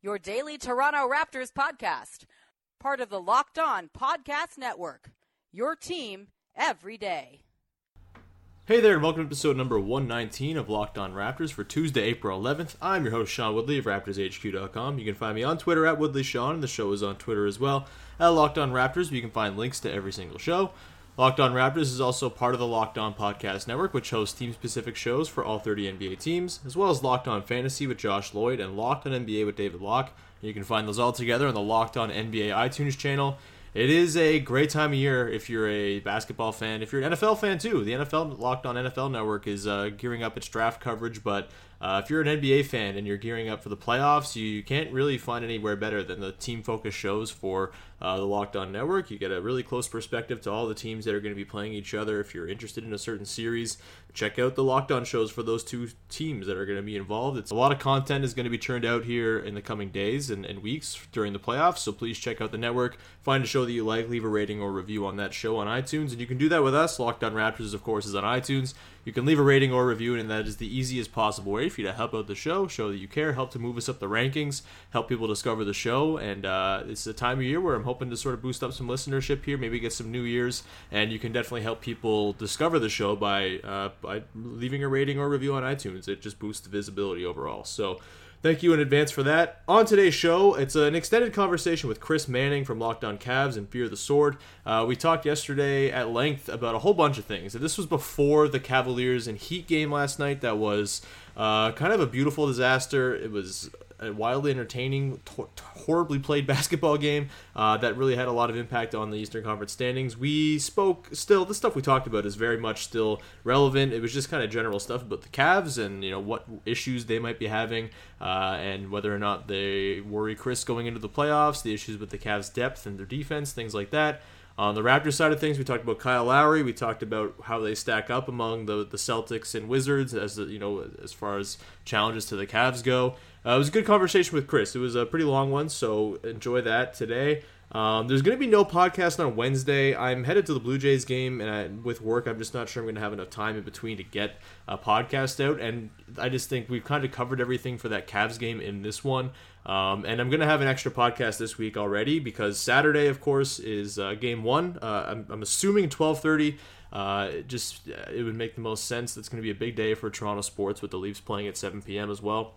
your daily Toronto Raptors podcast, part of the Locked On Podcast Network. Your team every day. Hey there, and welcome to episode number 119 of Locked On Raptors for Tuesday, April 11th. I'm your host, Sean Woodley of RaptorsHQ.com. You can find me on Twitter at WoodleySean, and the show is on Twitter as well at Locked On Raptors, where you can find links to every single show. Locked On Raptors is also part of the Locked On Podcast Network, which hosts team specific shows for all 30 NBA teams, as well as Locked On Fantasy with Josh Lloyd and Locked On NBA with David Locke. You can find those all together on the Locked On NBA iTunes channel. It is a great time of year if you're a basketball fan, if you're an NFL fan too. The NFL Locked On NFL Network is uh, gearing up its draft coverage, but uh, if you're an NBA fan and you're gearing up for the playoffs, you can't really find anywhere better than the team focused shows for uh, the Locked On Network. You get a really close perspective to all the teams that are going to be playing each other. If you're interested in a certain series, check out the Locked On shows for those two teams that are going to be involved. It's a lot of content is going to be churned out here in the coming days and, and weeks during the playoffs. So please check out the network. Find a show that you like, leave a rating or review on that show on iTunes, and you can do that with us. Locked On Raptors, of course, is on iTunes. You can leave a rating or review, and that is the easiest possible way for you to help out the show, show that you care, help to move us up the rankings, help people discover the show. And uh, it's a time of year where I'm hoping to sort of boost up some listenership here, maybe get some new ears, and you can definitely help people discover the show by uh, by leaving a rating or review on iTunes. It just boosts the visibility overall. So. Thank you in advance for that. On today's show, it's an extended conversation with Chris Manning from Locked On Cavs and Fear the Sword. Uh, we talked yesterday at length about a whole bunch of things. This was before the Cavaliers and Heat game last night that was uh, kind of a beautiful disaster. It was a wildly entertaining, to- horribly played basketball game uh, that really had a lot of impact on the Eastern Conference standings. We spoke still the stuff we talked about is very much still relevant. It was just kind of general stuff about the Cavs and you know what issues they might be having uh, and whether or not they worry Chris going into the playoffs, the issues with the Cavs' depth and their defense, things like that. On the Raptors side of things, we talked about Kyle Lowry. We talked about how they stack up among the, the Celtics and Wizards as the, you know as far as challenges to the Cavs go. Uh, it was a good conversation with Chris. It was a pretty long one, so enjoy that today. Um, there's going to be no podcast on Wednesday. I'm headed to the Blue Jays game, and I, with work, I'm just not sure I'm going to have enough time in between to get a podcast out. And I just think we've kind of covered everything for that Cavs game in this one. Um, and I'm going to have an extra podcast this week already because Saturday, of course, is uh, game one. Uh, I'm, I'm, assuming 12:30. Uh, it just it would make the most sense. That's going to be a big day for Toronto sports with the Leafs playing at 7 p.m. as well.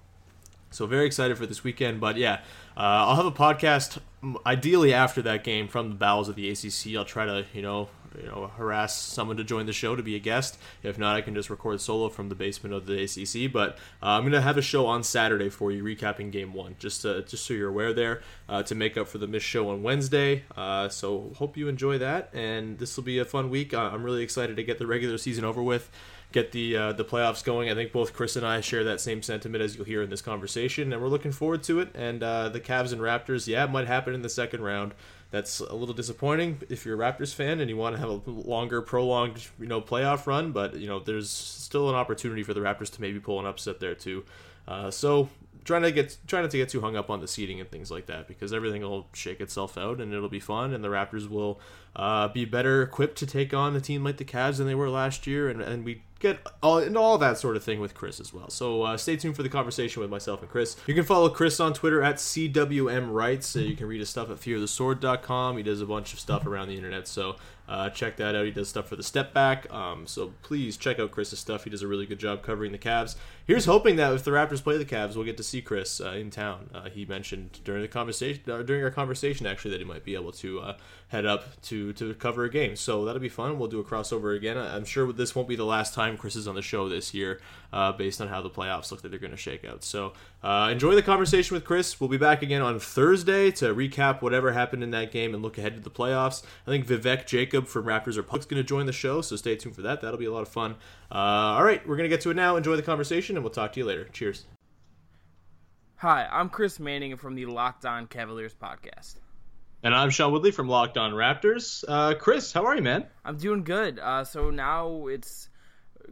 So very excited for this weekend. But yeah, uh, I'll have a podcast ideally after that game from the bowels of the ACC. I'll try to you know you know harass someone to join the show to be a guest. If not, I can just record solo from the basement of the ACC. But uh, I'm gonna have a show on Saturday for you, recapping Game One, just to, just so you're aware there, uh, to make up for the missed show on Wednesday. Uh, so hope you enjoy that, and this will be a fun week. Uh, I'm really excited to get the regular season over with get the uh, the playoffs going. I think both Chris and I share that same sentiment as you'll hear in this conversation, and we're looking forward to it. And uh, the Cavs and Raptors, yeah, it might happen in the second round. That's a little disappointing if you're a Raptors fan and you want to have a longer, prolonged, you know, playoff run. But you know, there's still an opportunity for the Raptors to maybe pull an upset there too. Uh, so trying to get trying not to get too hung up on the seating and things like that because everything will shake itself out and it'll be fun and the Raptors will uh, be better equipped to take on a team like the Cavs than they were last year and, and we get all and all that sort of thing with Chris as well. So uh, stay tuned for the conversation with myself and Chris. You can follow Chris on Twitter at CWM. Uh, you can read his stuff at fearthesword.com. He does a bunch of stuff around the internet. So uh, check that out. He does stuff for the step back. Um, so please check out Chris's stuff. He does a really good job covering the Cavs. Here's hoping that if the Raptors play the Cavs, we'll get to see Chris uh, in town. Uh, he mentioned during the conversation, uh, during our conversation, actually, that he might be able to uh, head up to to cover a game. So that'll be fun. We'll do a crossover again. I'm sure this won't be the last time Chris is on the show this year, uh, based on how the playoffs look that they're going to shake out. So enjoy the conversation with Chris. We'll be back again on Thursday to recap whatever happened in that game and look ahead to the playoffs. I think Vivek Jacob from Raptors Republic Doug's going to join the show, so stay tuned for that. That'll be a lot of fun. Uh, all right, we're going to get to it now. Enjoy the conversation, and we'll talk to you later. Cheers. Hi, I'm Chris Manning from the Locked On Cavaliers podcast. And I'm Sean Woodley from Locked On Raptors. Uh, Chris, how are you, man? I'm doing good. Uh, so now it's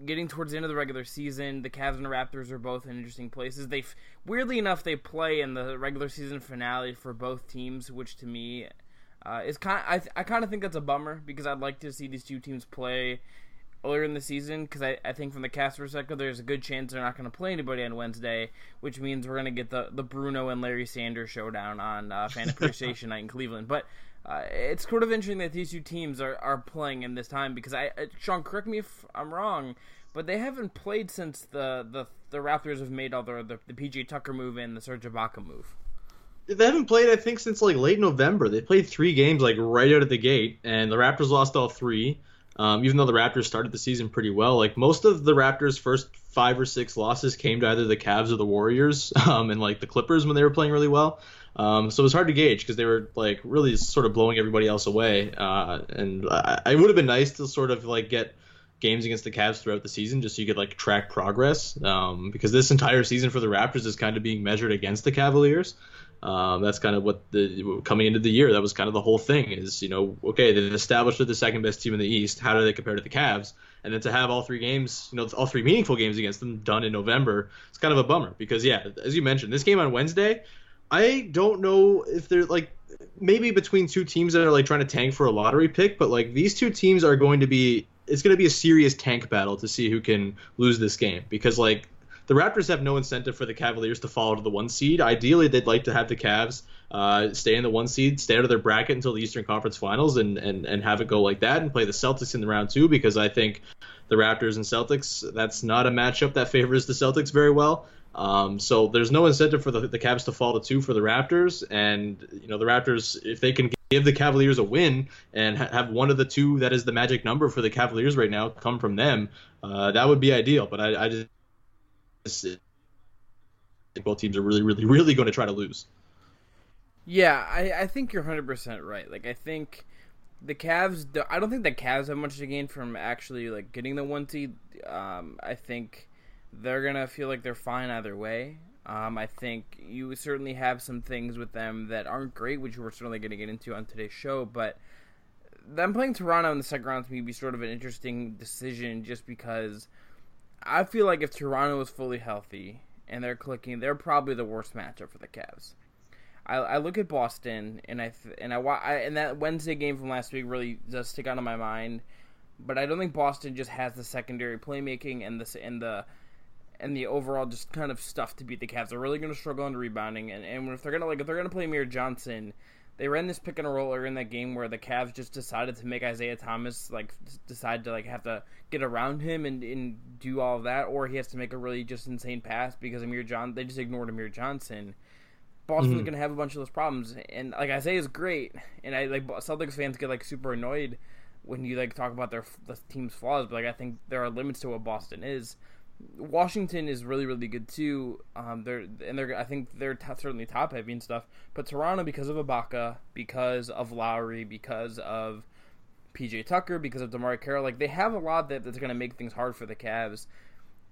getting towards the end of the regular season. The Cavs and the Raptors are both in interesting places. They weirdly enough they play in the regular season finale for both teams, which to me uh, is kind. Of, I I kind of think that's a bummer because I'd like to see these two teams play earlier in the season because I, I think from the Cavs perspective, there's a good chance they're not going to play anybody on Wednesday, which means we're going to get the, the Bruno and Larry Sanders showdown on uh, Fan Appreciation Night in Cleveland. But uh, it's sort of interesting that these two teams are, are playing in this time because I, uh, Sean, correct me if I'm wrong, but they haven't played since the, the, the Raptors have made all the, the, the PJ Tucker move and the Serge Ibaka move. They haven't played, I think, since like late November. They played three games like right out of the gate, and the Raptors lost all three. Um, even though the Raptors started the season pretty well, like most of the Raptors' first five or six losses came to either the Cavs or the Warriors, um, and like the Clippers when they were playing really well. Um, so it was hard to gauge because they were like really sort of blowing everybody else away. Uh, and I, it would have been nice to sort of like get games against the Cavs throughout the season just so you could like track progress. Um, because this entire season for the Raptors is kind of being measured against the Cavaliers. Um, that's kind of what the coming into the year. That was kind of the whole thing. Is you know, okay, they've established they're the second best team in the East. How do they compare to the Cavs? And then to have all three games, you know, all three meaningful games against them done in November, it's kind of a bummer because yeah, as you mentioned, this game on Wednesday, I don't know if they're like maybe between two teams that are like trying to tank for a lottery pick, but like these two teams are going to be it's going to be a serious tank battle to see who can lose this game because like the Raptors have no incentive for the Cavaliers to fall to the one seed. Ideally, they'd like to have the Cavs uh, stay in the one seed, stay out of their bracket until the Eastern Conference Finals, and, and and have it go like that, and play the Celtics in the round two because I think the Raptors and Celtics that's not a matchup that favors the Celtics very well. Um, so there's no incentive for the, the Cavs to fall to two for the Raptors, and you know the Raptors if they can give the Cavaliers a win and ha- have one of the two that is the magic number for the Cavaliers right now come from them, uh, that would be ideal. But I, I just both teams are really, really, really going to try to lose. Yeah, I, I think you're 100% right. Like, I think the Cavs, I don't think the Cavs have much to gain from actually, like, getting the one seed. Um, I think they're going to feel like they're fine either way. Um, I think you certainly have some things with them that aren't great, which we're certainly going to get into on today's show, but them playing Toronto in the second round to me be sort of an interesting decision just because – I feel like if Toronto is fully healthy and they're clicking, they're probably the worst matchup for the Cavs. I, I look at Boston and I and I, I and that Wednesday game from last week really does stick out in my mind, but I don't think Boston just has the secondary playmaking and the and the and the overall just kind of stuff to beat the Cavs. They're really going to struggle on rebounding, and, and if they're gonna like if they're gonna play Amir Johnson, they ran this pick and roll earlier in that game where the Cavs just decided to make Isaiah Thomas like decide to like have to get around him and, and do all of that, or he has to make a really just insane pass because Amir John they just ignored Amir Johnson. Boston's mm-hmm. gonna have a bunch of those problems, and like Isaiah is great, and I like Celtics fans get like super annoyed when you like talk about their the team's flaws, but like I think there are limits to what Boston is. Washington is really really good too. Um, they're and they're I think they're t- certainly top heavy and stuff. But Toronto because of Ibaka, because of Lowry, because of PJ Tucker, because of DeMarre Carroll, like they have a lot that, that's going to make things hard for the Cavs.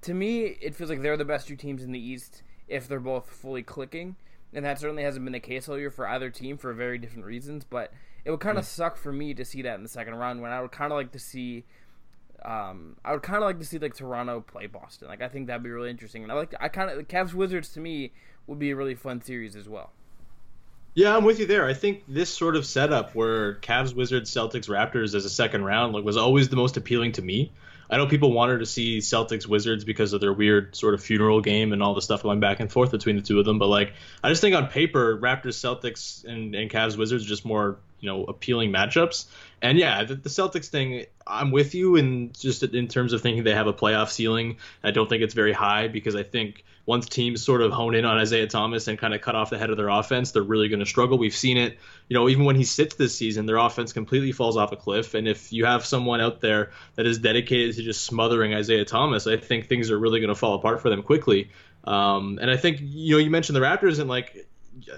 To me, it feels like they're the best two teams in the East if they're both fully clicking, and that certainly hasn't been the case all year for either team for very different reasons. But it would kind of mm. suck for me to see that in the second round when I would kind of like to see um, I would kind of like to see like Toronto play Boston. Like I think that'd be really interesting, and I like I kind of the Cavs Wizards to me would be a really fun series as well. Yeah, I'm with you there. I think this sort of setup where Cavs Wizards Celtics Raptors as a second round like was always the most appealing to me. I know people wanted to see Celtics Wizards because of their weird sort of funeral game and all the stuff going back and forth between the two of them. But like, I just think on paper, Raptors Celtics and, and Cavs Wizards just more you know appealing matchups. And yeah, the, the, Celtics thing, I'm with you in just in terms of thinking they have a playoff ceiling. I don't think it's very high because I think once teams sort of hone in on Isaiah Thomas and kind of cut off the head of their offense, they're really going to struggle. We've seen it, you know, even when he sits this season, their offense completely falls off a cliff. And if you have someone out there that is dedicated to just smothering Isaiah Thomas, I think things are really going to fall apart for them quickly. Um, and I think you know you mentioned the Raptors and like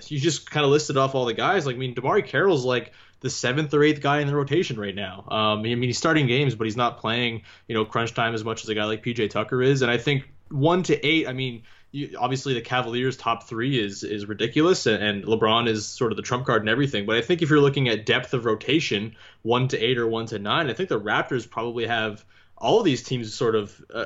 you just kind of listed off all the guys. Like I mean, DeMarre Carroll's like the seventh or eighth guy in the rotation right now. Um, I mean, he's starting games, but he's not playing, you know, crunch time as much as a guy like PJ Tucker is. And I think one to eight, I mean, you, obviously the Cavaliers top three is is ridiculous, and LeBron is sort of the trump card and everything. But I think if you're looking at depth of rotation, one to eight or one to nine, I think the Raptors probably have all of these teams sort of uh,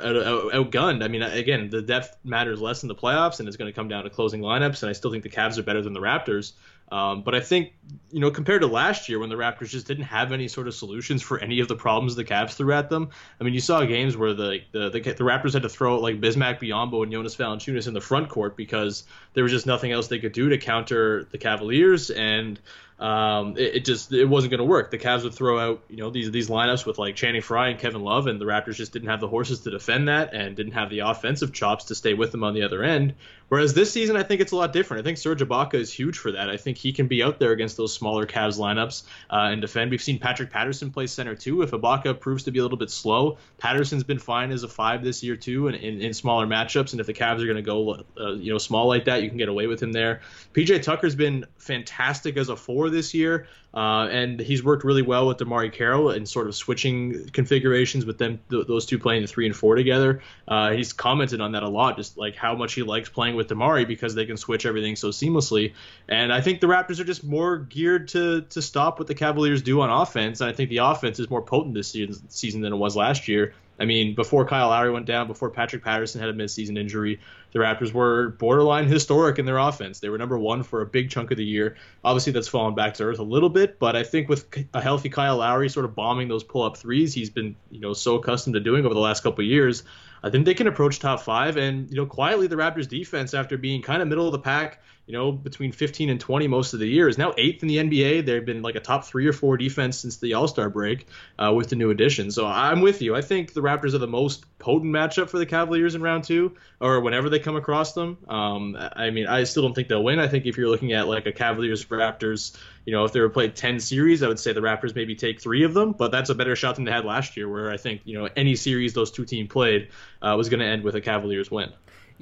outgunned. I mean, again, the depth matters less in the playoffs, and it's going to come down to closing lineups. And I still think the Cavs are better than the Raptors. Um, but I think, you know, compared to last year when the Raptors just didn't have any sort of solutions for any of the problems the Cavs threw at them. I mean, you saw games where the the, the, the Raptors had to throw like Bismack Biyombo and Jonas Valanciunas in the front court because there was just nothing else they could do to counter the Cavaliers. And um, it, it, just it wasn't going to work. The Cavs would throw out you know these these lineups with like Channing Frye and Kevin Love, and the Raptors just didn't have the horses to defend that and didn't have the offensive chops to stay with them on the other end. Whereas this season, I think it's a lot different. I think Serge Ibaka is huge for that. I think he can be out there against those smaller Cavs lineups uh, and defend. We've seen Patrick Patterson play center too. If Ibaka proves to be a little bit slow, Patterson's been fine as a five this year too, in, in, in smaller matchups. And if the Cavs are going to go uh, you know small like that, you can get away with him there. PJ Tucker's been fantastic as a four this year. Uh, and he's worked really well with DeMarre Carroll and sort of switching configurations with them, th- those two playing the three and four together. Uh, he's commented on that a lot, just like how much he likes playing with DeMarre because they can switch everything so seamlessly. And I think the Raptors are just more geared to to stop what the Cavaliers do on offense. And I think the offense is more potent this season, season than it was last year. I mean, before Kyle Lowry went down, before Patrick Patterson had a midseason injury, the Raptors were borderline historic in their offense. They were number one for a big chunk of the year. Obviously, that's fallen back to earth a little bit, but I think with a healthy Kyle Lowry sort of bombing those pull-up threes, he's been you know so accustomed to doing over the last couple years. I think they can approach top five, and you know quietly the Raptors defense, after being kind of middle of the pack you know, between 15 and 20 most of the year. Is now eighth in the NBA. They've been like a top three or four defense since the All Star break uh, with the new addition. So I'm with you. I think the Raptors are the most potent matchup for the Cavaliers in round two or whenever they come across them. Um, I mean, I still don't think they'll win. I think if you're looking at like a Cavaliers Raptors, you know, if they were played 10 series, I would say the Raptors maybe take three of them, but that's a better shot than they had last year, where I think, you know, any series those two teams played uh, was going to end with a Cavaliers win.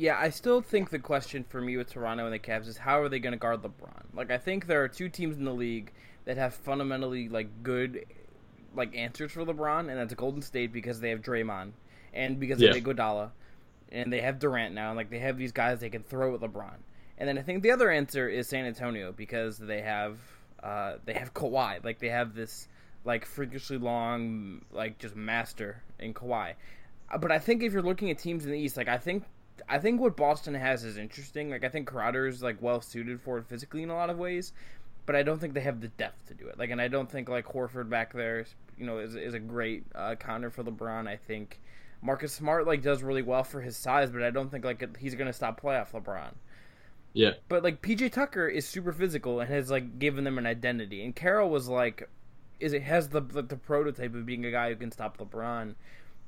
Yeah, I still think the question for me with Toronto and the Cavs is how are they going to guard LeBron? Like, I think there are two teams in the league that have fundamentally like good like answers for LeBron, and that's Golden State because they have Draymond and because they have Iguodala, and they have Durant now, and like they have these guys they can throw at LeBron. And then I think the other answer is San Antonio because they have uh, they have Kawhi, like they have this like freakishly long like just master in Kawhi. Uh, but I think if you're looking at teams in the East, like I think I think what Boston has is interesting. Like I think Crowder is like well suited for it physically in a lot of ways, but I don't think they have the depth to do it. Like, and I don't think like Horford back there, you know, is is a great uh, counter for LeBron. I think Marcus Smart like does really well for his size, but I don't think like he's gonna stop playoff LeBron. Yeah. But like PJ Tucker is super physical and has like given them an identity, and Carroll was like, is it has the the, the prototype of being a guy who can stop LeBron.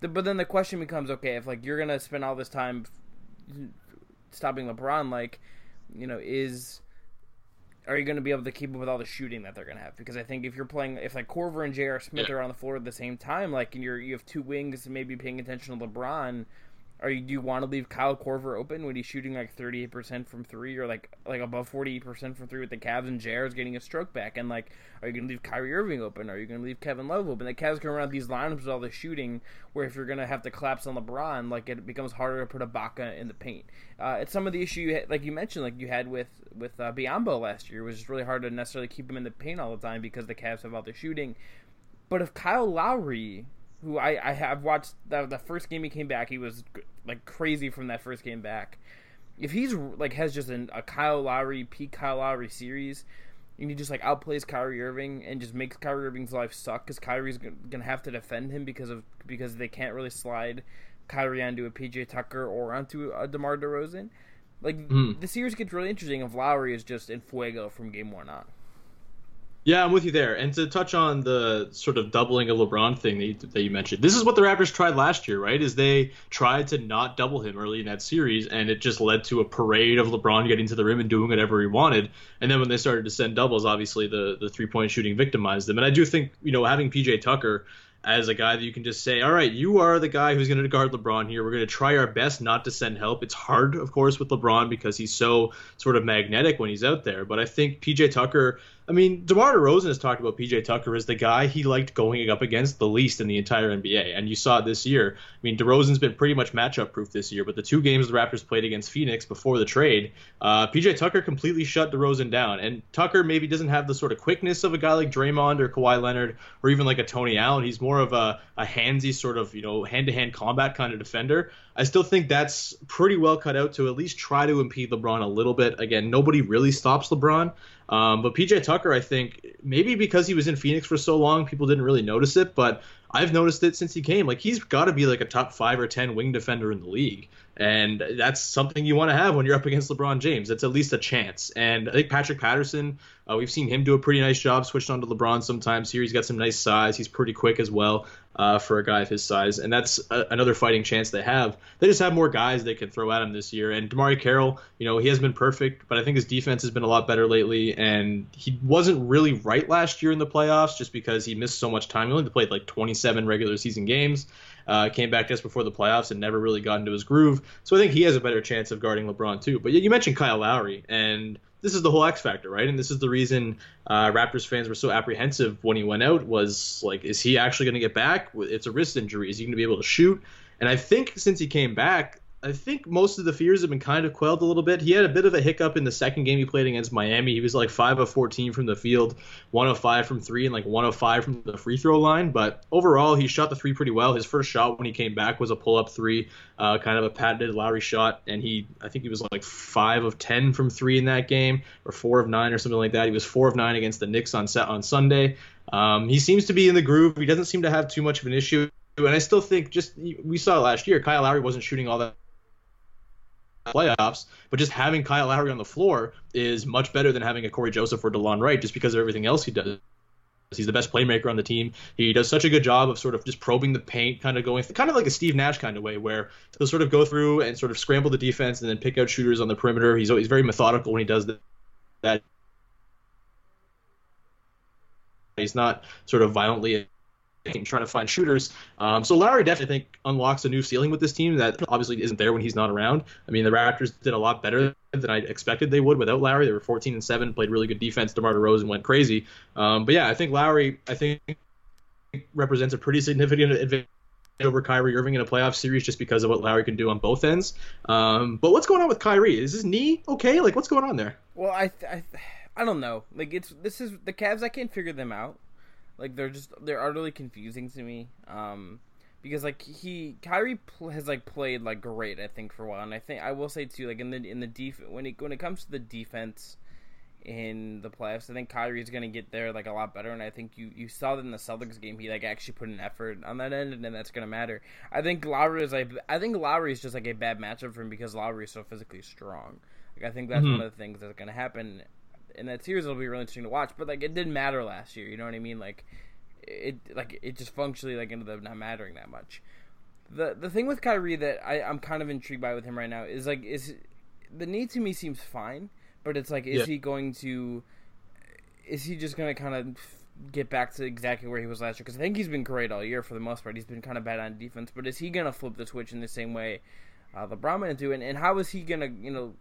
but then the question becomes, okay, if like you're gonna spend all this time stopping LeBron, like, you know, is are you going to be able to keep up with all the shooting that they're going to have? Because I think if you're playing, if like Korver and J.R. Smith yeah. are on the floor at the same time, like, and you're you have two wings, maybe paying attention to LeBron, are you do you want to leave Kyle Korver open when he's shooting like thirty eight percent from three or like like above 40% from three with the Cavs and J.R.'s getting a stroke back and like are you gonna leave Kyrie Irving open? Are you gonna leave Kevin Love open? The Cavs can run these lineups with all the shooting where if you're gonna have to collapse on LeBron, like it becomes harder to put Ibaka in the paint. Uh, it's some of the issue you had, like you mentioned, like you had with with uh, Biyombo last year, was just really hard to necessarily keep him in the paint all the time because the Cavs have all the shooting. But if Kyle Lowry who I, I have watched the, the first game he came back, he was like crazy from that first game back. If he's like has just an, a Kyle Lowry peak Kyle Lowry series, and he just like outplays Kyrie Irving and just makes Kyrie Irving's life suck because Kyrie's gonna have to defend him because of because they can't really slide Kyrie onto a PJ Tucker or onto a DeMar DeRozan. Like mm. the series gets really interesting if Lowry is just in fuego from game one on. Yeah, I'm with you there. And to touch on the sort of doubling of LeBron thing that you, that you, mentioned, this is what the Raptors tried last year, right? Is they tried to not double him early in that series, and it just led to a parade of LeBron getting to the rim and doing whatever he wanted. And then when they started to send doubles, obviously the the three point shooting victimized them. And I do think you know having PJ Tucker as a guy that you can just say, all right, you are the guy who's going to guard LeBron here. We're going to try our best not to send help. It's hard, of course, with LeBron because he's so sort of magnetic when he's out there. But I think PJ Tucker I mean, DeMar DeRozan has talked about PJ Tucker as the guy he liked going up against the least in the entire NBA, and you saw it this year. I mean, DeRozan's been pretty much matchup proof this year, but the two games the Raptors played against Phoenix before the trade, uh, PJ Tucker completely shut DeRozan down. And Tucker maybe doesn't have the sort of quickness of a guy like Draymond or Kawhi Leonard or even like a Tony Allen. He's more of a, a handsy sort of you know hand to hand combat kind of defender. I still think that's pretty well cut out to at least try to impede LeBron a little bit. Again, nobody really stops LeBron. Um, but PJ Tucker, I think maybe because he was in Phoenix for so long, people didn't really notice it. But I've noticed it since he came. Like he's got to be like a top five or ten wing defender in the league, and that's something you want to have when you're up against LeBron James. It's at least a chance. And I think Patrick Patterson, uh, we've seen him do a pretty nice job switching onto LeBron sometimes. Here he's got some nice size. He's pretty quick as well uh, for a guy of his size, and that's a, another fighting chance they have. They just have more guys they can throw at him this year. And DeMarre Carroll, you know, he has been perfect, but I think his defense has been a lot better lately. And he wasn't really right last year in the playoffs just because he missed so much time. He only played like 27 regular season games. Uh, came back just before the playoffs and never really got into his groove. So I think he has a better chance of guarding LeBron too. But you mentioned Kyle Lowry, and this is the whole X factor, right? And this is the reason uh, Raptors fans were so apprehensive when he went out. Was like, is he actually going to get back? It's a wrist injury. Is he going to be able to shoot? And I think since he came back, I think most of the fears have been kind of quelled a little bit. He had a bit of a hiccup in the second game he played against Miami. He was like 5 of 14 from the field, 105 from three, and like 105 from the free throw line. But overall, he shot the three pretty well. His first shot when he came back was a pull up three, uh, kind of a patented Lowry shot. And he, I think he was like 5 of 10 from three in that game, or 4 of 9 or something like that. He was 4 of 9 against the Knicks on set on Sunday. Um, he seems to be in the groove. He doesn't seem to have too much of an issue. And I still think just we saw last year, Kyle Lowry wasn't shooting all that playoffs, but just having Kyle Lowry on the floor is much better than having a Cory Joseph or Delon Wright just because of everything else he does. He's the best playmaker on the team. He does such a good job of sort of just probing the paint, kind of going, kind of like a Steve Nash kind of way, where he'll sort of go through and sort of scramble the defense and then pick out shooters on the perimeter. He's always very methodical when he does that. He's not sort of violently trying to find shooters. Um, so Lowry definitely I think unlocks a new ceiling with this team that obviously isn't there when he's not around. I mean, the Raptors did a lot better than I expected they would without Lowry. They were 14 and seven, played really good defense. DeMar DeRozan went crazy. Um, but yeah, I think Lowry I think represents a pretty significant advantage over Kyrie Irving in a playoff series just because of what Lowry can do on both ends. Um, but what's going on with Kyrie? Is his knee okay? Like what's going on there? Well, I I, I don't know. Like it's this is the Cavs. I can't figure them out. Like they're just they're utterly confusing to me. Um, because like he Kyrie pl- has like played like great I think for a while, and I think I will say too like in the in the def when it when it comes to the defense in the playoffs, I think Kyrie is gonna get there like a lot better, and I think you you saw that in the Celtics game he like actually put an effort on that end, and then that's gonna matter. I think Lowry is like I think Lowry is just like a bad matchup for him because Lowry is so physically strong. Like I think that's mm-hmm. one of the things that's gonna happen in that series it'll be really interesting to watch. But like it didn't matter last year, you know what I mean? Like it like it just functionally like ended up not mattering that much. The the thing with Kyrie that I, I'm kind of intrigued by with him right now is like is the knee to me seems fine, but it's like is yeah. he going to is he just going to kind of get back to exactly where he was last year? Because I think he's been great all year for the most part. He's been kind of bad on defense, but is he going to flip the switch in the same way uh, LeBron went into? And, and how is he going to you know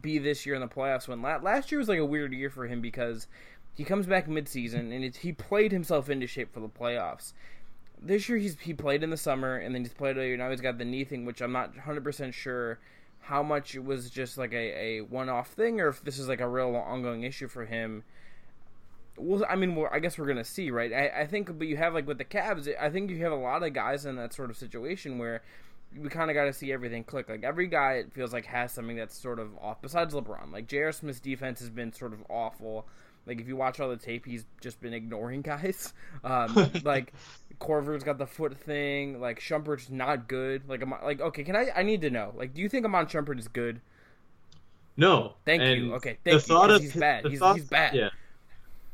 be this year in the playoffs when la- last year was like a weird year for him because he comes back midseason and he played himself into shape for the playoffs. This year he's he played in the summer and then he's played all year. Now he's got the knee thing, which I'm not 100 percent sure how much it was just like a, a one off thing or if this is like a real ongoing issue for him. Well, I mean, I guess we're gonna see, right? I, I think, but you have like with the Cavs, I think you have a lot of guys in that sort of situation where we kind of got to see everything click. Like every guy, it feels like has something that's sort of off. Besides LeBron, like J.R. Smith's defense has been sort of awful. Like if you watch all the tape, he's just been ignoring guys. Um, like Korver's got the foot thing. Like Shumpert's not good. Like I'm like okay, can I? I need to know. Like, do you think Iman Shumpert is good? No. Thank and you. Okay, thank you. Of, he's bad. He's, thought, he's bad. Yeah.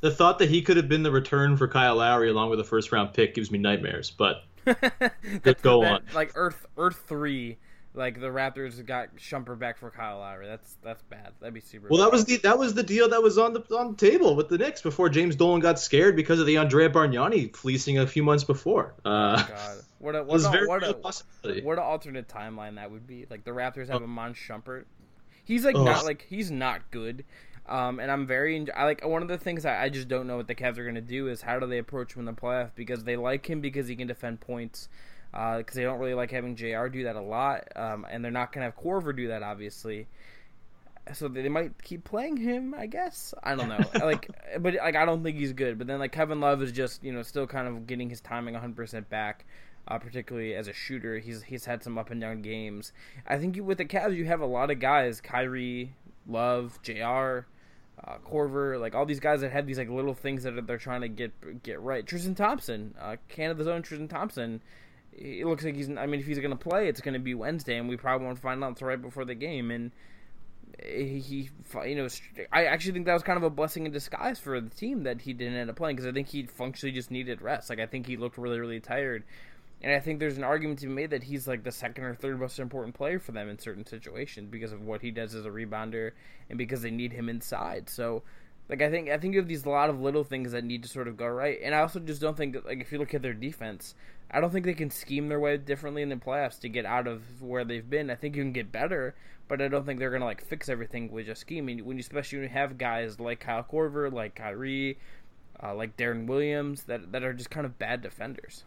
The thought that he could have been the return for Kyle Lowry along with a first round pick gives me nightmares. But go that, on. Like Earth Earth three like the Raptors got Shumpert back for Kyle Lowry. That's that's bad. That'd be super. Well, bad. that was the that was the deal that was on the on the table with the Knicks before James Dolan got scared because of the Andrea Bargnani fleecing a few months before. Uh, Oh, God, what a it what was a, very what a, possibility. what an alternate timeline that would be. Like the Raptors have Iman Shumpert. He's like Ugh. not like he's not good. Um, and I'm very I like one of the things I, I just don't know what the Cavs are gonna do is how do they approach him in the playoff because they like him because he can defend points. Because they don't really like having J.R. do that a lot, um, and they're not gonna have Korver do that obviously. So they might keep playing him, I guess. I don't know. like, but like I don't think he's good. But then like Kevin Love is just you know still kind of getting his timing 100 percent back uh, particularly as a shooter. He's he's had some up and down games. I think you, with the Cavs, you have a lot of guys: Kyrie, Love, J.R., uh, Korver, like all these guys that have these like little things that they're trying to get get right. Tristan Thompson, uh, Canada's own Tristan Thompson. It looks like he's. I mean, if he's going to play, it's going to be Wednesday, and we probably won't find out until right before the game. And he, he, you know, I actually think that was kind of a blessing in disguise for the team that he didn't end up playing because I think he functionally just needed rest. Like I think he looked really, really tired, and I think there's an argument to be made that he's like the second or third most important player for them in certain situations because of what he does as a rebounder and because they need him inside. So, like I think I think you have these a lot of little things that need to sort of go right, and I also just don't think that like if you look at their defense, I don't think they can scheme their way differently in the playoffs to get out of where they've been. I think you can get better, but I don't think they're gonna like fix everything with just scheming. When you especially when you have guys like Kyle Korver, like Kyrie, uh, like Deron Williams, that that are just kind of bad defenders.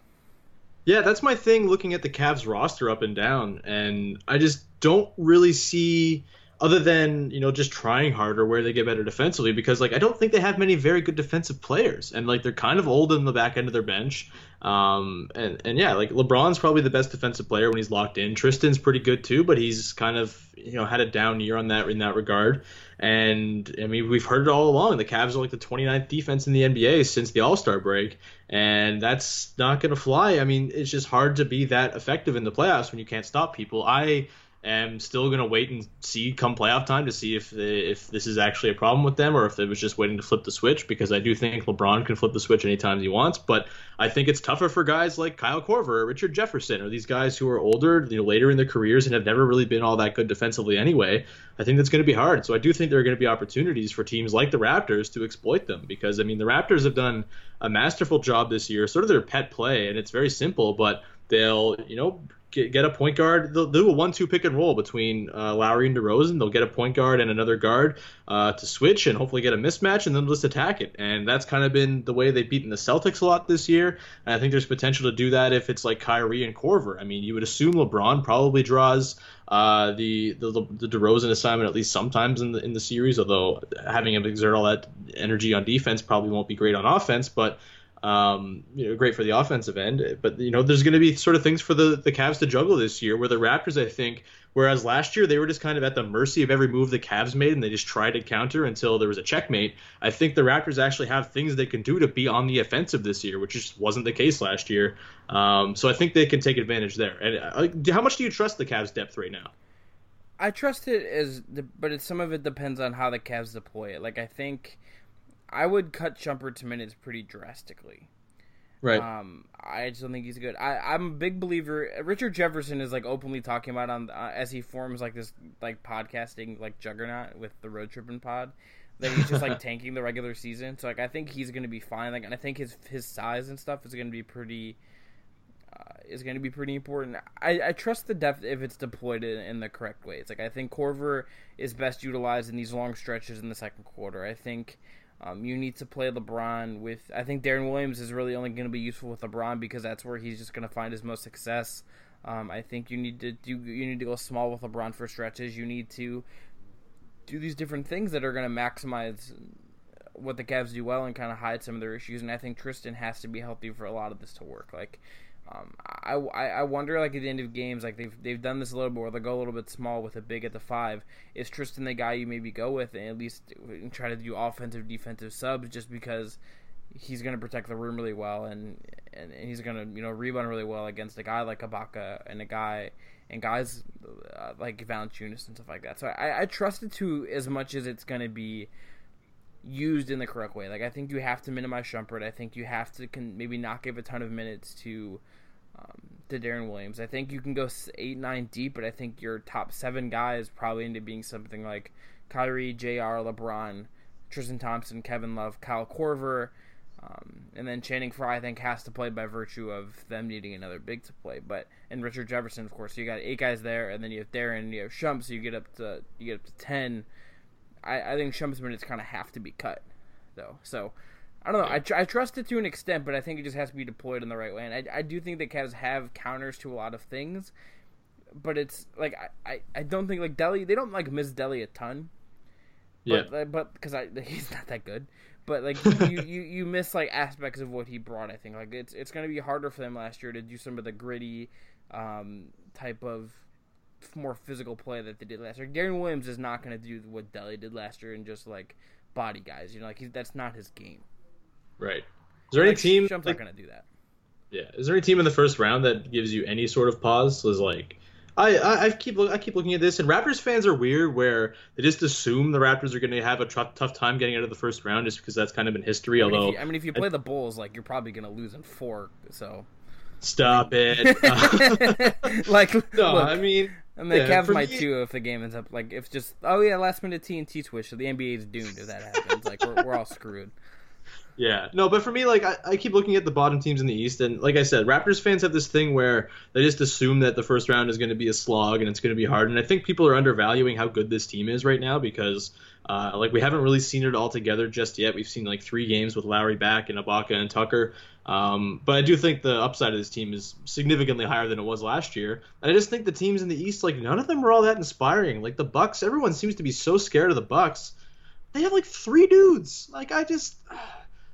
Yeah, that's my thing looking at the Cavs roster up and down, and I just don't really see other than you know just trying harder where they get better defensively because like I don't think they have many very good defensive players and like they're kind of old in the back end of their bench. Um and and yeah like LeBron's probably the best defensive player when he's locked in. Tristan's pretty good too but he's kind of you know had a down year on that in that regard and I mean we've heard it all along. The Cavs are like the 29th defense in the NBA since the All-Star break. And that's not going to fly. I mean it's just hard to be that effective in the playoffs when you can't stop people. I am still going to wait and see come playoff time to see if if this is actually a problem with them or if it was just waiting to flip the switch because I do think LeBron can flip the switch anytime he wants but I think it's tougher for guys like Kyle Korver or Richard Jefferson or these guys who are older you know later in their careers and have never really been all that good defensively anyway. I think that's going to be hard. So I do think there are going to be opportunities for teams like the Raptors to exploit them because I mean the Raptors have done a masterful job this year. Sort of their pet play and it's very simple but they'll you know get, get a point guard. They'll do a one-two pick and roll between uh, Lowry and DeRozan. They'll get a point guard and another guard uh, to switch and hopefully get a mismatch, and then just attack it. And that's kind of been the way they've beaten the Celtics a lot this year. And I think there's potential to do that if it's like Kyrie and Korver. I mean, you would assume LeBron probably draws uh, the, the the DeRozan assignment at least sometimes in the in the series. Although having him exert all that energy on defense probably won't be great on offense, but um, you know, great for the offensive end. But you know, there's going to be sort of things for the the Cavs to juggle this year. Where the Raptors, I think, whereas last year they were just kind of at the mercy of every move the Cavs made, and they just tried to counter until there was a checkmate. I think the Raptors actually have things they can do to be on the offensive this year, which just wasn't the case last year. Um, so I think they can take advantage there. And uh, how much do you trust the Cavs' depth right now? I trust it as, the, but some of it depends on how the Cavs deploy it. Like I think. I would cut Shumpert to minutes pretty drastically. Right. Um, I just don't think he's good. I, I'm a big believer. Richard Jefferson is like openly talking about on uh, as he forms like this like podcasting like juggernaut with the road tripping pod that he's just like tanking the regular season. So like I think he's gonna be fine. Like and I think his his size and stuff is gonna be pretty. Uh, is going to be pretty important. I, I trust the depth if it's deployed in, in the correct way. It's Like I think Korver is best utilized in these long stretches in the second quarter. I think um, you need to play LeBron with. I think Deron Williams is really only going to be useful with LeBron because that's where he's just going to find his most success. Um, I think you need to do. You need to go small with LeBron for stretches. You need to do these different things that are going to maximize what the Cavs do well and kind of hide some of their issues. And I think Tristan has to be healthy for a lot of this to work. Like. Um, I, I, wonder like at the end of games like they've they've done this a little bit where they go a little bit small with a big at the five. Is Tristan the guy you maybe go with and at least try to do offensive defensive subs just because he's going to protect the rim really well and, and, and he's going to you know rebound really well against a guy like Ibaka and a guy and guys uh, like Valanciunas and stuff like that. So I, I trust it to as much as it's going to be used in the correct way. Like I think you have to minimize Shumpert. I think you have to can maybe not give a ton of minutes to um, to Deron Williams. I think you can go eight nine deep, but I think your top seven guys probably end up being something like Kyrie, J.R., LeBron, Tristan Thompson, Kevin Love, Kyle Korver. Um, and then Channing Frye, I think, has to play by virtue of them needing another big to play. But and Richard Jefferson, of course, so you got eight guys there, and then you have Deron, you have Shump, so you get up to you get up to ten. I, I think Shump's minutes kind of have to be cut, though. So I don't know. I, tr- I trust it to an extent, but I think it just has to be deployed in the right way. And I, I do think the Cavs have counters to a lot of things, but it's like I, I, I don't think like Delly. They don't like miss Delly a ton. But, yeah. But because I he's not that good but like you, you you miss like aspects of what he brought. I think like it's it's going to be harder for them last year to do some of the gritty um, type of more physical play that they did last year. Deron Williams is not going to do what Delly did last year and just like body guys. You know, like that's not his game. Right. Is there like, any team? Shump's like, not going to do that. Yeah. Is there any team in the first round that gives you any sort of pause? Was like I, I, I keep I keep looking at this, and Raptors fans are weird, where they just assume the Raptors are going to have a tough time getting out of the first round, just because that's kind of been history. I mean, although, you, I mean, if you play I, the Bulls, like you're probably going to lose in four. So stop it. like no, look, I mean. And the yeah, Cavs might me, too if the game ends up like if just oh yeah last minute TNT twitch so the NBA is doomed if that happens like we're, we're all screwed. Yeah, no, but for me, like I, I, keep looking at the bottom teams in the East, and like I said, Raptors fans have this thing where they just assume that the first round is going to be a slog and it's going to be hard. And I think people are undervaluing how good this team is right now because, uh, like, we haven't really seen it all together just yet. We've seen like three games with Lowry back and Ibaka and Tucker. Um, but I do think the upside of this team is significantly higher than it was last year. And I just think the teams in the East, like, none of them are all that inspiring. Like the Bucks, everyone seems to be so scared of the Bucks. They have like three dudes. Like I just.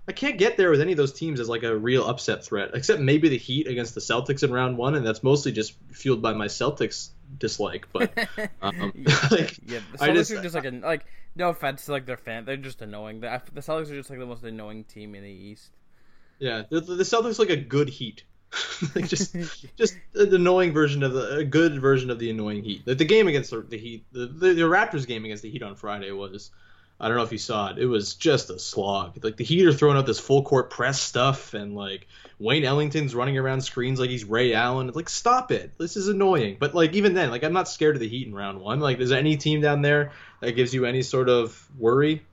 I can't get there with any of those teams as like a real upset threat, except maybe the Heat against the Celtics in round one, and that's mostly just fueled by my Celtics dislike. But um, yeah, like, yeah, the Celtics just, are just like a, like no offense to like their fan, they're just annoying. The, the Celtics are just like the most annoying team in the East. Yeah, the, the Celtics like a good Heat. like just just an annoying version of the a good version of the annoying Heat. The, the game against the, the Heat, the, the, the Raptors game against the Heat on Friday was I don't know if you saw it. It was just a slog. Like the Heat are throwing out this full court press stuff, and like Wayne Ellington's running around screens like he's Ray Allen. It's like stop it. This is annoying. But like even then, like I'm not scared of the Heat in round one. Like is there any team down there that gives you any sort of worry?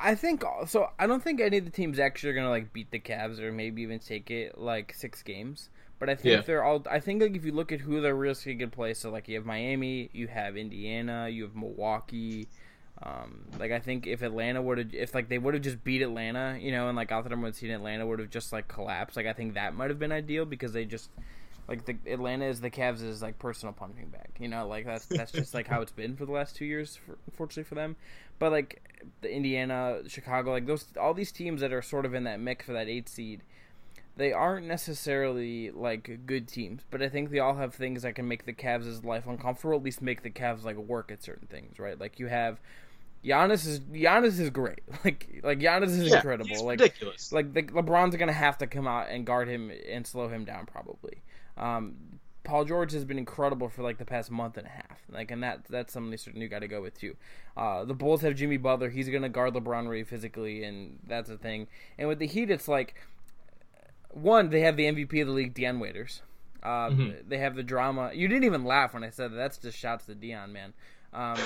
I think so. I don't think any of the teams actually are gonna like beat the Cavs or maybe even take it like six games. But I think yeah. they're all. I think like if you look at who they're really good play, so like you have Miami, you have Indiana, you have Milwaukee. Um, like I think if Atlanta would have, if like they would have just beat Atlanta, you know, and like Altham would have seen Atlanta would have just like collapsed. Like I think that might have been ideal because they just like the Atlanta is the Cavs is like personal punching bag. You know, like that's that's just like how it's been for the last two years, for, unfortunately for them. But like the Indiana, Chicago, like those all these teams that are sort of in that mix for that eight seed they aren't necessarily like good teams, but I think they all have things that can make the Cavs' life uncomfortable. At least make the Cavs like work at certain things, right? Like you have Giannis is Giannis is great. Like like Giannis is yeah, incredible. like ridiculous. Like the, LeBron's gonna have to come out and guard him and slow him down probably. Um, Paul George has been incredible for like the past month and a half. Like, and that that's something certain you got to go with too. Uh, the Bulls have Jimmy Butler. He's gonna guard LeBron really physically, and that's a thing. And with the Heat, it's like one, they have the MVP of the league, Dion Waiters. Uh, mm-hmm. They have the drama. You didn't even laugh when I said that. That's just shouts to Dion, man. Um,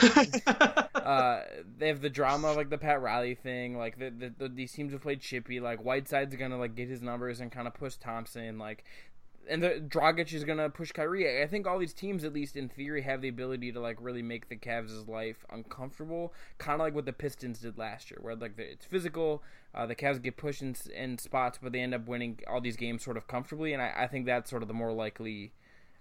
uh, they have the drama of like the Pat Riley thing. Like the, the, the, these teams have played chippy. Like Whiteside's gonna like get his numbers and kind of push Thompson. Like and the Dragic is gonna push Kyrie. I think all these teams, at least in theory, have the ability to like really make the Cavs' life uncomfortable, kind of like what the Pistons did last year, where like it's physical. Uh, the Cavs get pushed in, in, spots, but they end up winning all these games sort of comfortably, and I, I think that's sort of the more likely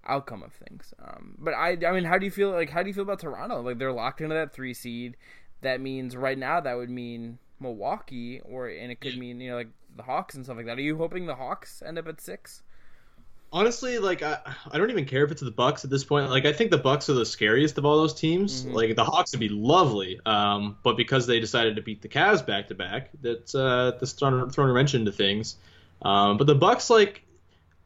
outcome of things. Um, but I, I mean, how do you feel? Like, how do you feel about Toronto? Like they're locked into that three seed. That means right now that would mean Milwaukee, or and it could mean you know like the Hawks and stuff like that. Are you hoping the Hawks end up at six? Honestly, like I, I don't even care if it's the Bucks at this point. Like I think the Bucks are the scariest of all those teams. Mm-hmm. Like the Hawks would be lovely, um, but because they decided to beat the Cavs back to back, that's uh, that's throwing, throwing a wrench into things. Um, but the Bucks, like,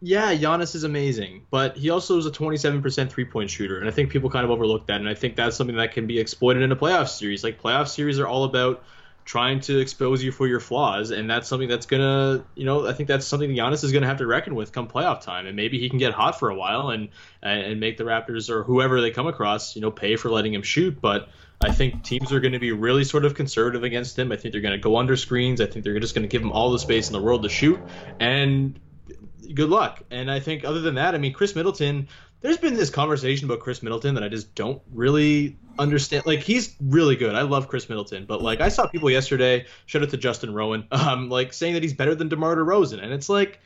yeah, Giannis is amazing, but he also is a 27% three point shooter, and I think people kind of overlook that. And I think that's something that can be exploited in a playoff series. Like playoff series are all about trying to expose you for your flaws, and that's something that's gonna, you know, I think that's something Giannis is gonna have to reckon with come playoff time, and maybe he can get hot for a while and and make the Raptors or whoever they come across, you know, pay for letting him shoot. But I think teams are going to be really sort of conservative against him. I think they're going to go under screens. I think they're just going to give him all the space in the world to shoot, and good luck. And I think other than that, I mean, Khris Middleton there's been this conversation about Khris Middleton that I just don't really understand. Like he's really good. I love Khris Middleton, but like I saw people yesterday, shout out to Justin Rowan, um, like saying that he's better than DeMar DeRozan, and it's like,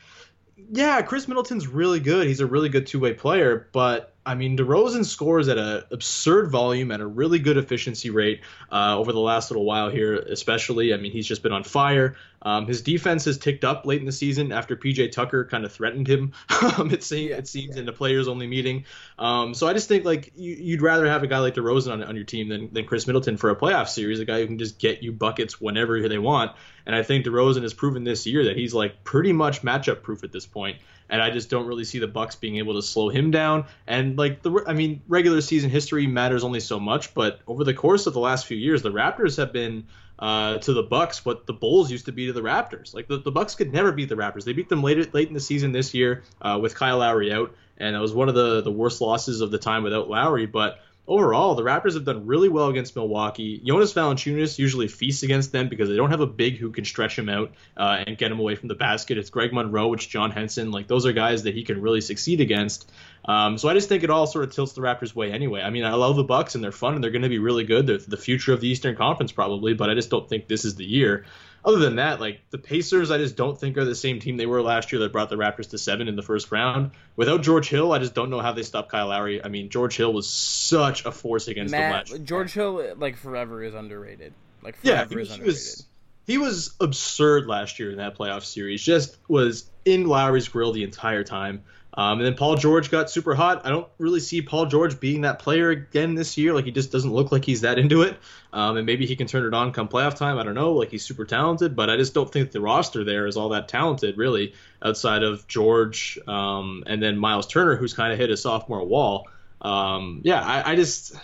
yeah, Khris Middleton's really good. He's a really good two way player, but I mean, DeRozan scores at an absurd volume at a really good efficiency rate uh, over the last little while here, especially. I mean, he's just been on fire. Um, his defense has ticked up late in the season after PJ Tucker kind of threatened him. Um, it, seems, yeah, it seems yeah. in the players only meeting. Um, so I just think like you, would rather have a guy like DeRozan on, on your team than, than Khris Middleton for a playoff series, a guy who can just get you buckets whenever they want. And I think DeRozan has proven this year that he's like pretty much matchup proof at this point and I just don't really see the Bucks being able to slow him down. And like the, I mean, regular season history matters only so much, but over the course of the last few years, the Raptors have been uh, to the Bucks what the Bulls used to be to the Raptors. Like the, the Bucks could never beat the Raptors. They beat them late late in the season this year uh, with Kyle Lowry out, and it was one of the the worst losses of the time without Lowry. But overall, the Raptors have done really well against Milwaukee. Jonas Valanciunas usually feasts against them because they don't have a big who can stretch him out uh, and get him away from the basket. It's Greg Monroe, it's John Henson. Like those are guys that he can really succeed against. Um, so I just think it all sort of tilts the Raptors' way anyway. I mean, I love the Bucks and they're fun and they're going to be really good. They're the future of the Eastern Conference probably, but I just don't think this is the year other than that, like the Pacers, I just don't think are the same team they were last year that brought the Raptors to seven in the first round. Without George Hill, I just don't know how they stop Kyle Lowry. I mean, George Hill was such a force against Matt, the match. George Hill, like forever, is underrated. Like forever yeah, is underrated. Was, he was absurd last year in that playoff series. Just was in Lowry's grill the entire time. Um, and then Paul George got super hot. I don't really see Paul George being that player again this year. Like he just doesn't look like he's that into it. Um, and maybe he can turn it on come playoff time. I don't know. Like he's super talented, but I just don't think the roster there is all that talented really, outside of George um, and then Miles Turner, who's kind of hit a sophomore wall. Um, yeah, I, I, just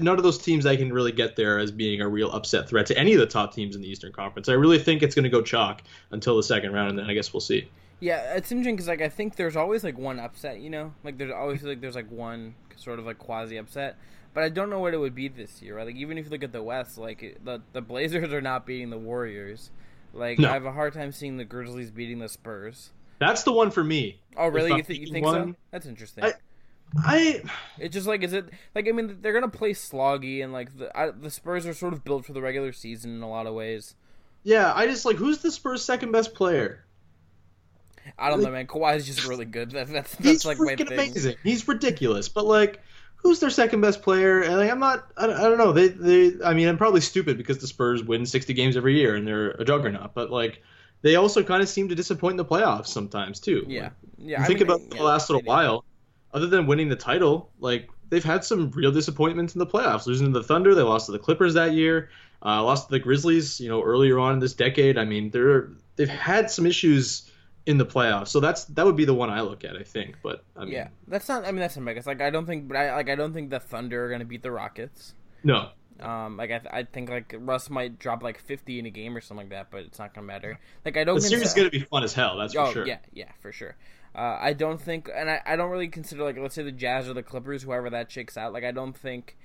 none of those teams I can really get there as being a real upset threat to any of the top teams in the Eastern Conference. I really think it's going to go chalk until the second round, and then I guess we'll see. Yeah, it's interesting because like I think there's always like one upset, you know, like there's always like there's like one sort of like quasi upset, but I don't know what it would be this year. Right? Like even if you look at the West, like the the Blazers are not beating the Warriors. Like no. I have a hard time seeing the Grizzlies beating the Spurs. That's the one for me. Oh really? You, th- you think one, so? That's interesting. I, I it's just like is it like I mean they're gonna play sloggy and like the I, the Spurs are sort of built for the regular season in a lot of ways. Yeah, I just like who's the Spurs' second best player? I don't like, know, man. Kawhi is just really good. That, that's that's he's like freaking amazing. He's ridiculous, but like, who's their second best player? And like, I'm not. I, I don't know. They they. I mean, I'm probably stupid because the Spurs win 60 games every year and they're a juggernaut. But like, they also kind of seem to disappoint in the playoffs sometimes too. Yeah, yeah. think mean, about yeah, the last little while. Other than winning the title, like they've had some real disappointments in the playoffs. Losing to the Thunder, they lost to the Clippers that year. Uh, lost to the Grizzlies, you know, earlier on in this decade. I mean, they're they've had some issues in the playoffs. So that's that would be the one I look at, I think. But I mean, yeah, that's not. I mean, that's a mega. Like I don't think, but I like I don't think the Thunder are going to beat the Rockets. No. Um, like I, th- I think like Russ might drop like fifty in a game or something like that, but it's not gonna matter. Like I don't. The series is gonna be fun as hell. That's oh, for sure. Yeah, yeah, for sure. Uh, I don't think, and I, I don't really consider like let's say the Jazz or the Clippers, whoever that shakes out. Like I don't think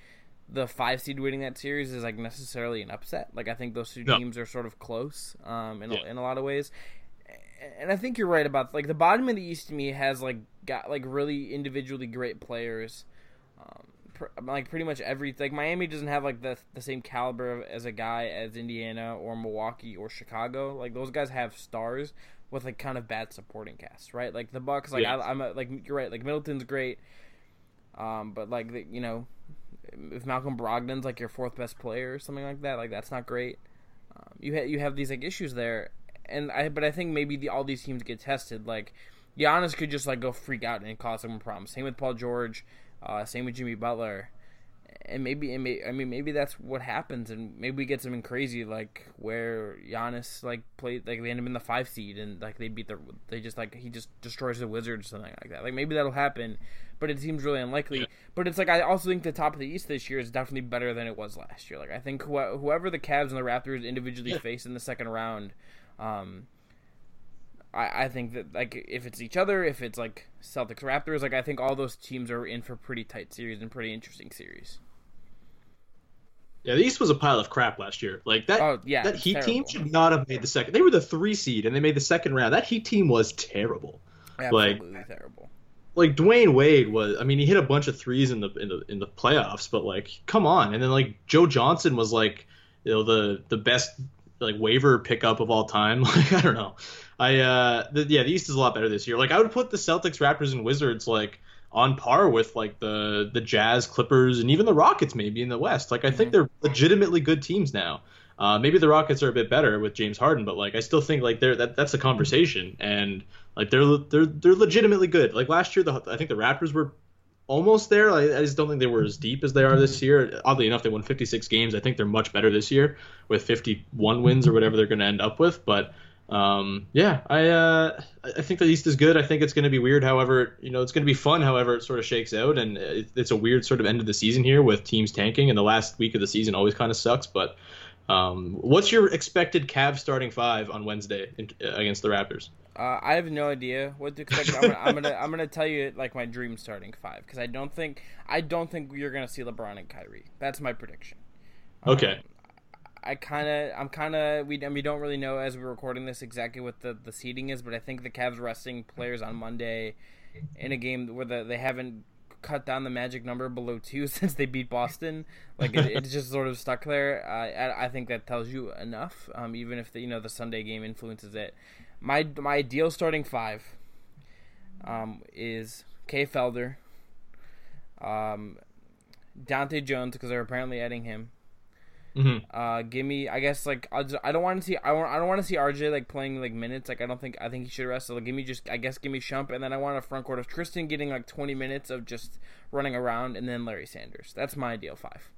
the five seed winning that series is like necessarily an upset. Like I think those two no. teams are sort of close um, in yeah. a, in a lot of ways and I think you're right about like the bottom of the East to me has like got like really individually great players. Um, pr- like pretty much every like Miami doesn't have like the the same caliber as a guy as Indiana or Milwaukee or Chicago. Like those guys have stars with like kind of bad supporting casts, right? Like the Bucks, like yeah. I, am like you're right. Like Middleton's great, um, but like the, you know, if Malcolm Brogdon's like your fourth best player or something like that, like that's not great. Um, you ha- you have these like issues there, and I but I think maybe the, all these teams get tested. Like Giannis could just like go freak out and cause some problems. Same with Paul George. Uh, same with Jimmy Butler. And maybe, and may, I mean, maybe that's what happens, and maybe we get something crazy like where Giannis like played, like they end up in the five seed, and like they beat the, they just like he just destroys the Wizards or something like that. Like maybe that'll happen, but it seems really unlikely. Yeah. But it's like I also think the top of the East this year is definitely better than it was last year. Like I think wh- whoever the Cavs and the Raptors individually yeah. face in the second round, um, I, I think that like if it's each other, if it's like Celtics Raptors, like I think all those teams are in for pretty tight series and pretty interesting series. Yeah, the East was a pile of crap last year. Like that. Oh, yeah, that Heat terrible. team should not have made the second. They were the three seed and they made the second round. That Heat team was terrible. Absolutely like, terrible. Like Dwyane Wade was. I mean, he hit a bunch of threes in the in the in the playoffs, but like, come on. And then like Joe Johnson was like, you know, the the best like waiver pickup of all time. Like I don't know. I uh the, yeah, the East is a lot better this year. Like I would put the Celtics, Raptors, and Wizards like on par with like the the Jazz, Clippers, and even the Rockets maybe in the West. Like I think mm-hmm. they're legitimately good teams now. Uh, maybe the Rockets are a bit better with James Harden, but like I still think like they're that that's a conversation, and like they're they're they're legitimately good. Like last year, the I think the Raptors were almost there. I, just don't think they were as deep as they are this year. Oddly enough, they won 56 games. I think they're much better this year with 51 wins or whatever they're going to end up with. But um, yeah, I uh, I think the East is good. I think it's going to be weird. However, you know, it's going to be fun. However, it sort of shakes out, and it, it's a weird sort of end of the season here with teams tanking, and the last week of the season always kind of sucks. But um, what's your expected Cavs starting five on Wednesday in, against the Raptors? Uh, I have no idea what to expect. I'm gonna, I'm gonna, I'm gonna tell you like my dream starting five because I don't think I don't think you're gonna see LeBron and Kyrie. That's my prediction. Okay. Um, I kind of, I'm kind of, we, and we don't really know as we're recording this exactly what the the seating is, but I think the Cavs resting players on Monday in a game where the, they haven't cut down the magic number below two since they beat Boston. Like it, it's just sort of stuck there. Uh, I, I, think that tells you enough. Um, even if the you know the Sunday game influences it. My my ideal starting five um, is Kay Felder, um, Dahntay Jones because they're apparently adding him. Mm-hmm. Uh, give me, I guess, like I'll just, I don't want to see, I, want, I don't want to see RJ like playing like minutes. Like I don't think, I think he should rest. So like, give me just, I guess, give me Shump, and then I want a front court of Tristan getting like 20 minutes of just running around, and then Larry Sanders. That's my ideal five.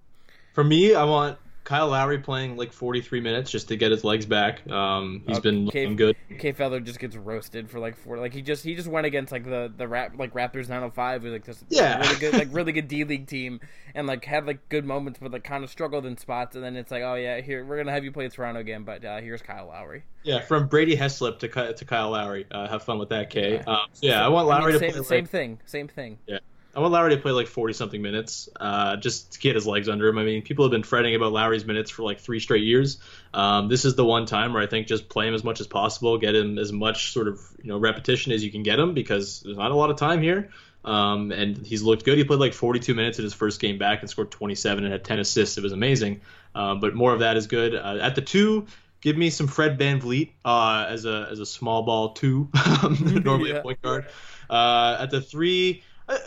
For me, I want Kyle Lowry playing like 43 minutes just to get his legs back. Um, he's okay. been looking good. Kay Felder just gets roasted for like four. Like he just he just went against like the the rap like Raptors 905 was like just yeah really good like really good D League team and like had like good moments but like kind of struggled in spots and then it's like oh yeah here we're gonna have you play Toronto again but uh, here's Kyle Lowry. Yeah, from Brady Heslip to to Kyle Lowry. Uh, have fun with that, K. Yeah, um, yeah I want Lowry I mean, same, to play. Same like, thing. Same thing. Yeah. I want Lowry to play like 40 something minutes, uh, just to get his legs under him. I mean, people have been fretting about Lowry's minutes for like three straight years. Um, this is the one time where I think just play him as much as possible, get him as much sort of you know repetition as you can get him because there's not a lot of time here. Um, and he's looked good. He played like 42 minutes in his first game back and scored 27 and had 10 assists. It was amazing. Um, but more of that is good. Uh, at the two, give me some Fred VanVleet uh, as a as a small ball two, normally yeah. a point guard. Uh, at the three,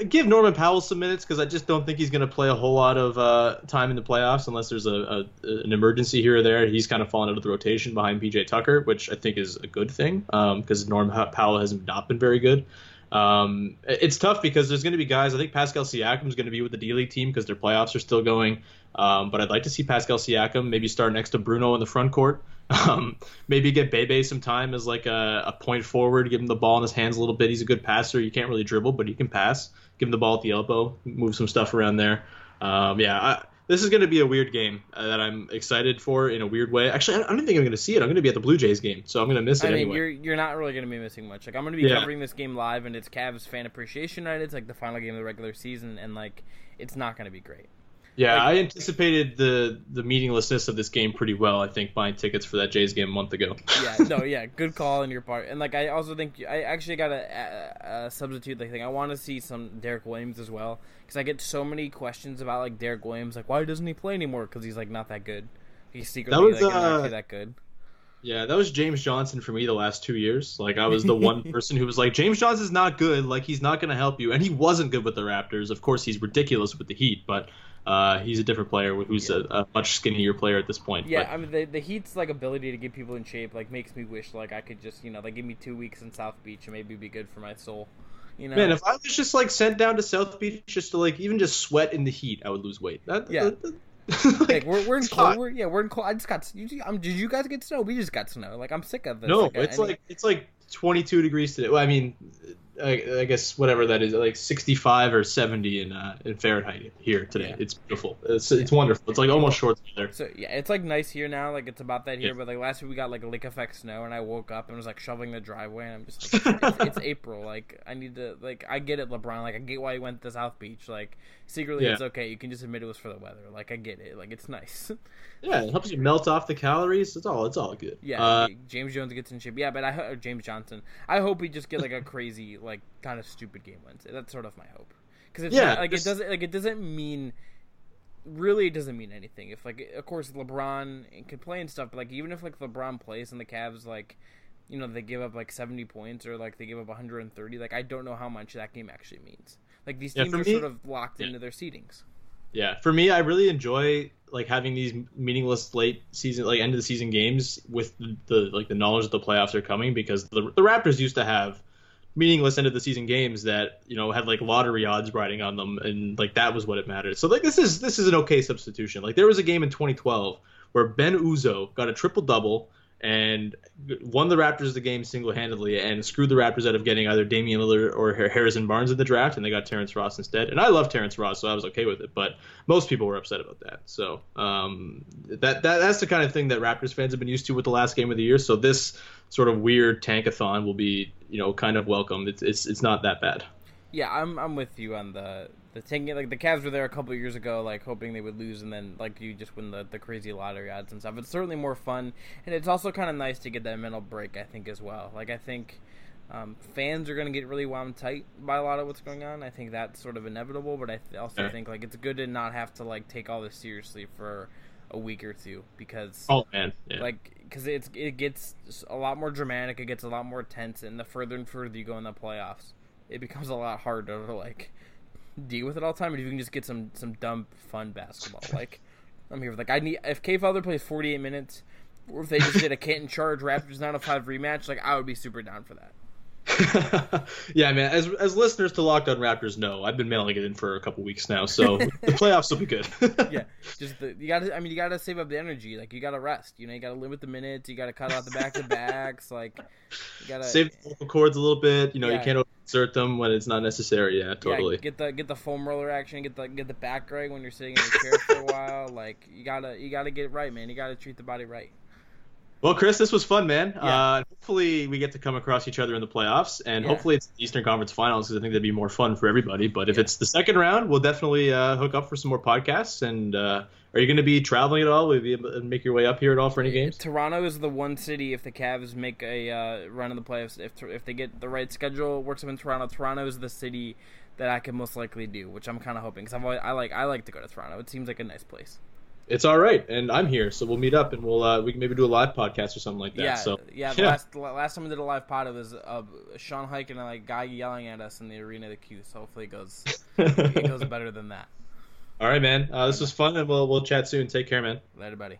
give Norman Powell some minutes because I just don't think he's going to play a whole lot of uh, time in the playoffs unless there's a, a, an emergency here or there. He's kind of fallen out of the rotation behind PJ Tucker, which I think is a good thing because um, Norman Powell has not been very good. Um, it's tough because there's going to be guys. I think Pascal Siakam is going to be with the D League team because their playoffs are still going. Um, but I'd like to see Pascal Siakam maybe start next to Bruno in the front court. Um, maybe get Bebe some time as like a, a, point forward, give him the ball in his hands a little bit. He's a good passer. You can't really dribble, but he can pass. Give him the ball at the elbow, move some stuff around there. Um, yeah, I, this is going to be a weird game uh, that I'm excited for in a weird way. Actually, I, don't think I'm going to see it. I'm going to be at the Blue Jays game, so I'm going to miss it I mean, anyway. You're you're not really going to be missing much. Like I'm going to be yeah. covering this game live, and it's Cavs fan appreciation night. It's like the final game of the regular season, and like it's not going to be great. Yeah, like, I anticipated the the meaninglessness of this game pretty well. I think buying tickets for that Jays game a month ago. yeah, no, yeah, good call on your part. And like, I also think I actually got a, a, substitute like thing. I want to see some Deron Williams as well because I get so many questions about like Deron Williams, like why doesn't he play anymore? Because he's like not that good. He's secretly that was, like, uh, not that good. Yeah, that was James Johnson for me the last two years. Like I was the one person who was like, James Johnson's not good. Like he's not going to help you, and he wasn't good with the Raptors. Of course, he's ridiculous with the Heat, but uh, he's a different player who's yeah. a, a, much skinnier player at this point. Yeah, but. I mean the, the Heat's like ability to get people in shape like makes me wish like I could just you know like give me two weeks in South Beach and maybe be good for my soul. You know? Man, if I was just like sent down to South Beach just to like even just sweat in the heat, I would lose weight. That, yeah. That, that, like, like, we're, we're in cold. We're, yeah, we're in cold. I just got. You, um, did you guys get snow? We just got snow. Like I'm sick of this. No, like, it's like it's like 22 degrees today. Well, I mean, I, I, guess whatever that is, like 65 or 70 in uh, in Fahrenheit here today. Yeah. It's beautiful. It's it's wonderful. It's like almost short weather. So yeah, it's like nice here now. Like it's about that here. Yeah. But like last week we got like a lake effect snow, and I woke up and was like shoveling the driveway, and I'm just like, it's, it's, April. Like I need to like I get it, LeBron. Like I get why you went to South Beach. Like secretly it's okay. You can just admit it was for the weather. Like I get it. Like it's nice. yeah, it helps you melt off the calories. It's all it's all good. Yeah, uh, James Jones gets in shape. Yeah, but I James Johnson. I hope we just get like a crazy like kind of stupid game wins. That's sort of my hope because it's yeah, not, like it doesn't like it doesn't mean really it doesn't mean anything. If like of course LeBron can play and stuff, but like even if like LeBron plays and the Cavs like you know they give up like 70 points or like they give up 130 like i don't know how much that game actually means like these teams yeah, are me, sort of locked yeah. into their seedings yeah for me i really enjoy like having these meaningless late season like end of the season games with the, the like the knowledge that the playoffs are coming because the, the raptors used to have meaningless end of the season games that you know had like lottery odds riding on them and like that was what it mattered. So like this is this is an okay substitution. Like there was a game in 2012 where Ben Uzoh got a triple double and won the Raptors the game single handedly and screwed the Raptors out of getting either Damian Lillard or Harrison Barnes in the draft, and they got Terrence Ross instead. And I love Terrence Ross, so I was okay with it. But most people were upset about that. So um, that, that that's the kind of thing that Raptors fans have been used to with the last game of the year. So this sort of weird tankathon will be you know kind of welcome. It's it's it's not that bad. Yeah, I'm I'm with you on the the tanking. Like the Cavs were there a couple years ago, like hoping they would lose, and then like you just win the the crazy lottery odds and stuff. It's certainly more fun, and it's also kind of nice to get that mental break. I think as well. Like I think. Um, fans are going to get really wound tight by a lot of what's going on. I think that's sort of inevitable, but I th- also yeah. think like it's good to not have to like take all this seriously for a week or two because oh man, yeah. like because it's it gets a lot more dramatic, it gets a lot more tense, and the further and further you go in the playoffs, it becomes a lot harder to like deal with it all the time. And if you can just get some some dumb fun basketball, like I'm here with like I need if Kay Felder plays 48 minutes, or if they just did a Canton Charge Raptors 905 rematch, like I would be super down for that. yeah, man. As as listeners to Locked On Raptors know, I've been mailing it in for a couple weeks now, so the playoffs will be good. yeah, just the, you got to. I mean, you got to save up the energy. Like you got to rest. You know, you got to limit the minutes. You got to cut out the back to backs. Like you got to save the vocal cords a little bit. You know, yeah. you can't insert them when it's not necessary. Yeah, totally. Yeah, get the get the foam roller action. Get the get the back right when you're sitting in a chair for a while. Like you gotta you gotta get it right, man. You gotta treat the body right. Well, Chris, this was fun, man. Yeah. Uh, hopefully, we get to come across each other in the playoffs, and yeah. hopefully, it's the Eastern Conference Finals because I think that'd be more fun for everybody. But if yeah. it's the second round, we'll definitely uh, hook up for some more podcasts. And uh, are you going to be traveling at all? Will you be able to make your way up here at all for any games? Toronto is the one city if the Cavs make a uh, run in the playoffs. If if they get the right schedule, works up in Toronto. Toronto is the city that I can most likely do, which I'm kind of hoping because I like I like to go to Toronto. It seems like a nice place it's all right, and I'm here, so we'll meet up and we'll uh, we can maybe do a live podcast or something like that. Yeah, so yeah. yeah. Last last time we did a live pod, it was uh, Sean Hike and a like, guy yelling at us in the arena of the queue. So hopefully it goes it goes better than that. All right, man. Uh, this was fun, and we'll we'll chat soon. Take care, man. Later, buddy.